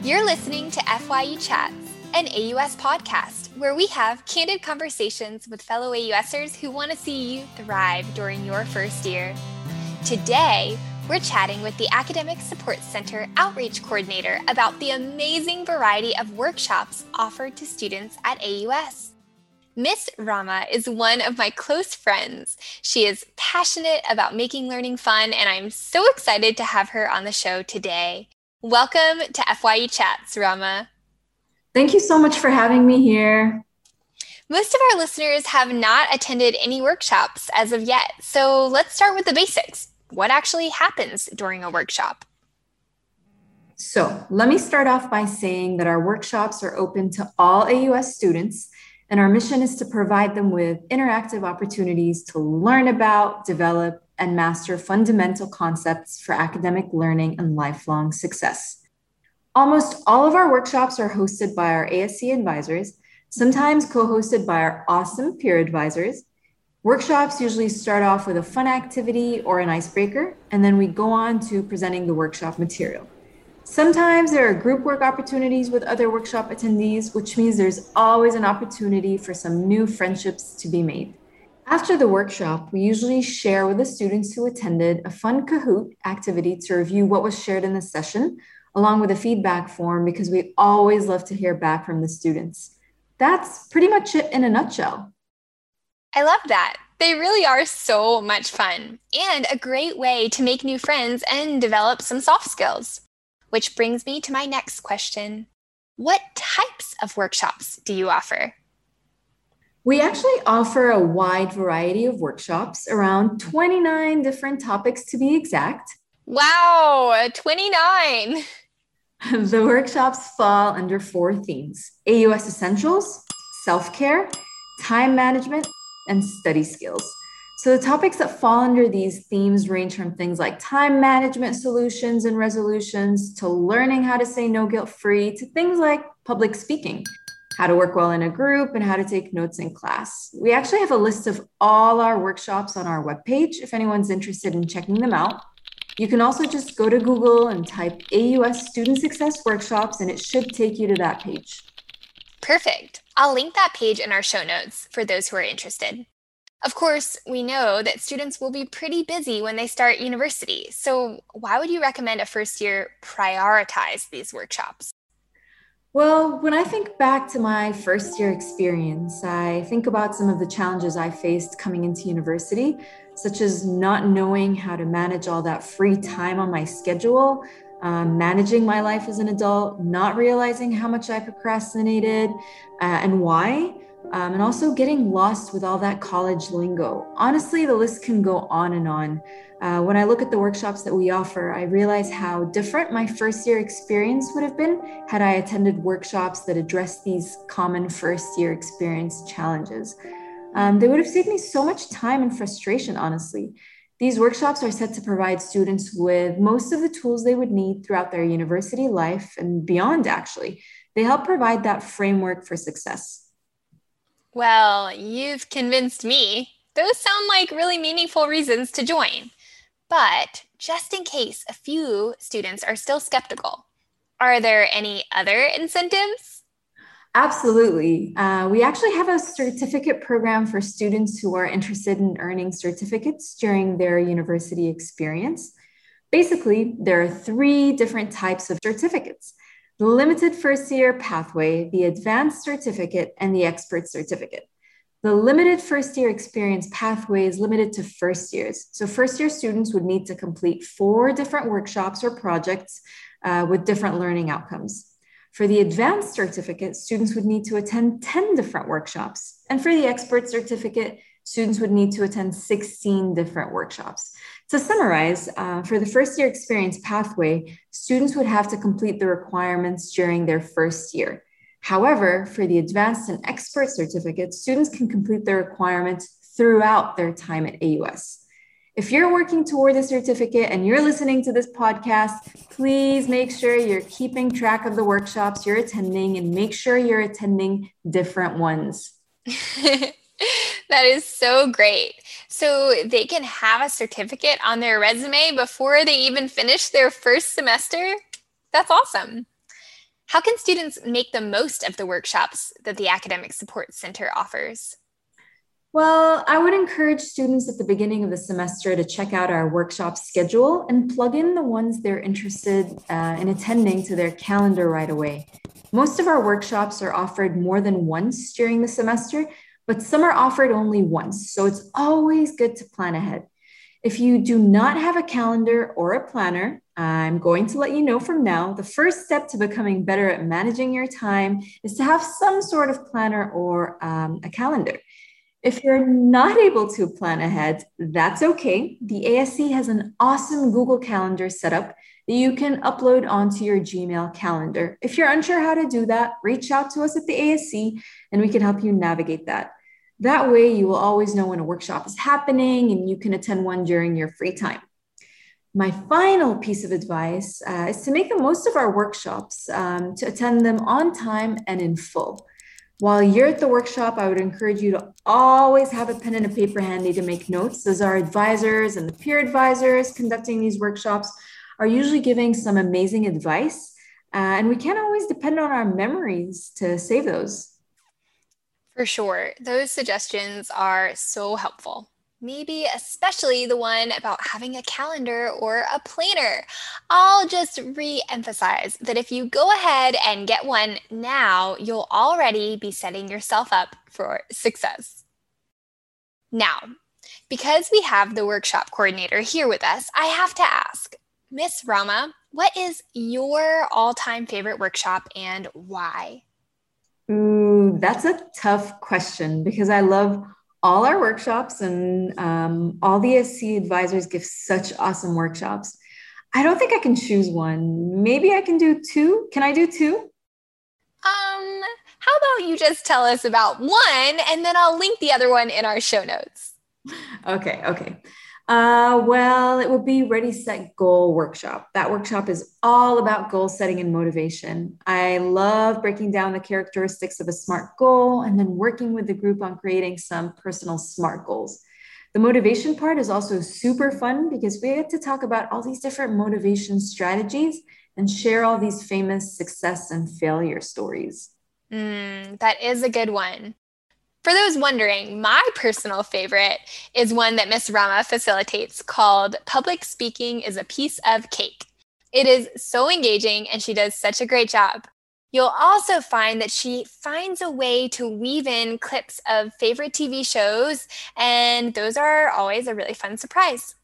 You're listening to FYE Chats, an AUS podcast where we have candid conversations with fellow AUSers who want to see you thrive during your first year. Today, we're chatting with the Academic Support Center Outreach Coordinator about the amazing variety of workshops offered to students at AUS. Miss Rama is one of my close friends. She is passionate about making learning fun, and I'm so excited to have her on the show today. Welcome to FYE Chats, Rama. Thank you so much for having me here. Most of our listeners have not attended any workshops as of yet, so let's start with the basics. What actually happens during a workshop? So, let me start off by saying that our workshops are open to all AUS students and our mission is to provide them with interactive opportunities to learn about, develop, and master fundamental concepts for academic learning and lifelong success. Almost all of our workshops are hosted by our ASC advisors, sometimes co hosted by our awesome peer advisors. Workshops usually start off with a fun activity or an icebreaker, and then we go on to presenting the workshop material. Sometimes there are group work opportunities with other workshop attendees, which means there's always an opportunity for some new friendships to be made. After the workshop, we usually share with the students who attended a fun Kahoot activity to review what was shared in the session, along with a feedback form, because we always love to hear back from the students. That's pretty much it in a nutshell. I love that. They really are so much fun and a great way to make new friends and develop some soft skills. Which brings me to my next question What types of workshops do you offer? We actually offer a wide variety of workshops, around 29 different topics to be exact. Wow, 29! The workshops fall under four themes AUS essentials, self care, time management, and study skills. So the topics that fall under these themes range from things like time management solutions and resolutions to learning how to say no guilt free to things like public speaking, how to work well in a group, and how to take notes in class. We actually have a list of all our workshops on our webpage if anyone's interested in checking them out. You can also just go to Google and type AUS Student Success Workshops, and it should take you to that page. Perfect. I'll link that page in our show notes for those who are interested. Of course, we know that students will be pretty busy when they start university. So, why would you recommend a first year prioritize these workshops? Well, when I think back to my first year experience, I think about some of the challenges I faced coming into university, such as not knowing how to manage all that free time on my schedule, um, managing my life as an adult, not realizing how much I procrastinated uh, and why um, and also getting lost with all that college lingo. Honestly, the list can go on and on. Uh, when I look at the workshops that we offer, I realize how different my first year experience would have been had I attended workshops that address these common first year experience challenges. Um, they would have saved me so much time and frustration, honestly. These workshops are set to provide students with most of the tools they would need throughout their university life and beyond, actually. They help provide that framework for success. Well, you've convinced me. Those sound like really meaningful reasons to join. But just in case a few students are still skeptical, are there any other incentives? Absolutely. Uh, we actually have a certificate program for students who are interested in earning certificates during their university experience. Basically, there are three different types of certificates the limited first year pathway, the advanced certificate, and the expert certificate. The limited first year experience pathway is limited to first years. So, first year students would need to complete four different workshops or projects uh, with different learning outcomes. For the advanced certificate, students would need to attend 10 different workshops. And for the expert certificate, students would need to attend 16 different workshops. To summarize, uh, for the first year experience pathway, students would have to complete the requirements during their first year. However, for the advanced and expert certificates, students can complete the requirements throughout their time at AUS. If you're working toward a certificate and you're listening to this podcast, please make sure you're keeping track of the workshops you're attending and make sure you're attending different ones. that is so great. So they can have a certificate on their resume before they even finish their first semester. That's awesome. How can students make the most of the workshops that the Academic Support Center offers? Well, I would encourage students at the beginning of the semester to check out our workshop schedule and plug in the ones they're interested uh, in attending to their calendar right away. Most of our workshops are offered more than once during the semester, but some are offered only once. So it's always good to plan ahead. If you do not have a calendar or a planner, I'm going to let you know from now the first step to becoming better at managing your time is to have some sort of planner or um, a calendar. If you're not able to plan ahead, that's okay. The ASC has an awesome Google Calendar setup that you can upload onto your Gmail calendar. If you're unsure how to do that, reach out to us at the ASC and we can help you navigate that. That way, you will always know when a workshop is happening and you can attend one during your free time. My final piece of advice uh, is to make the most of our workshops, um, to attend them on time and in full. While you're at the workshop, I would encourage you to always have a pen and a paper handy to make notes, as our advisors and the peer advisors conducting these workshops are usually giving some amazing advice. Uh, and we can't always depend on our memories to save those. For sure. Those suggestions are so helpful. Maybe especially the one about having a calendar or a planner. I'll just re emphasize that if you go ahead and get one now, you'll already be setting yourself up for success. Now, because we have the workshop coordinator here with us, I have to ask Miss Rama, what is your all time favorite workshop and why? Mm, That's a tough question because I love all our workshops and um, all the SC advisors give such awesome workshops. I don't think I can choose one. Maybe I can do two. Can I do two? Um, how about you just tell us about one and then I'll link the other one in our show notes. Okay, okay. Uh, well, it will be Ready, Set, Goal workshop. That workshop is all about goal setting and motivation. I love breaking down the characteristics of a SMART goal and then working with the group on creating some personal SMART goals. The motivation part is also super fun because we get to talk about all these different motivation strategies and share all these famous success and failure stories. Mm, that is a good one. For those wondering, my personal favorite is one that Miss Rama facilitates called Public Speaking is a Piece of Cake. It is so engaging and she does such a great job. You'll also find that she finds a way to weave in clips of favorite TV shows, and those are always a really fun surprise.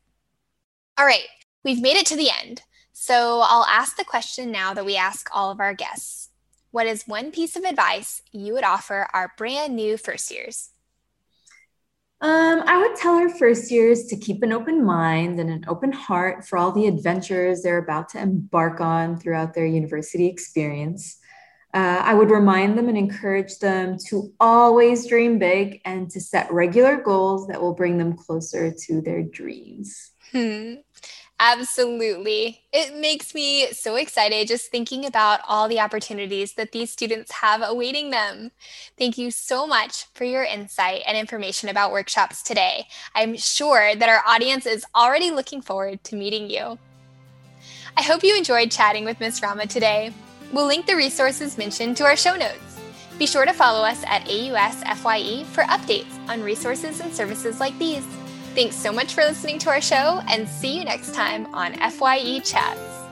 All right, we've made it to the end. So I'll ask the question now that we ask all of our guests. What is one piece of advice you would offer our brand new first years? Um, I would tell our first years to keep an open mind and an open heart for all the adventures they're about to embark on throughout their university experience. Uh, I would remind them and encourage them to always dream big and to set regular goals that will bring them closer to their dreams. Hmm. Absolutely. It makes me so excited just thinking about all the opportunities that these students have awaiting them. Thank you so much for your insight and information about workshops today. I'm sure that our audience is already looking forward to meeting you. I hope you enjoyed chatting with Ms. Rama today. We'll link the resources mentioned to our show notes. Be sure to follow us at AUS FYE for updates on resources and services like these. Thanks so much for listening to our show and see you next time on FYE Chats.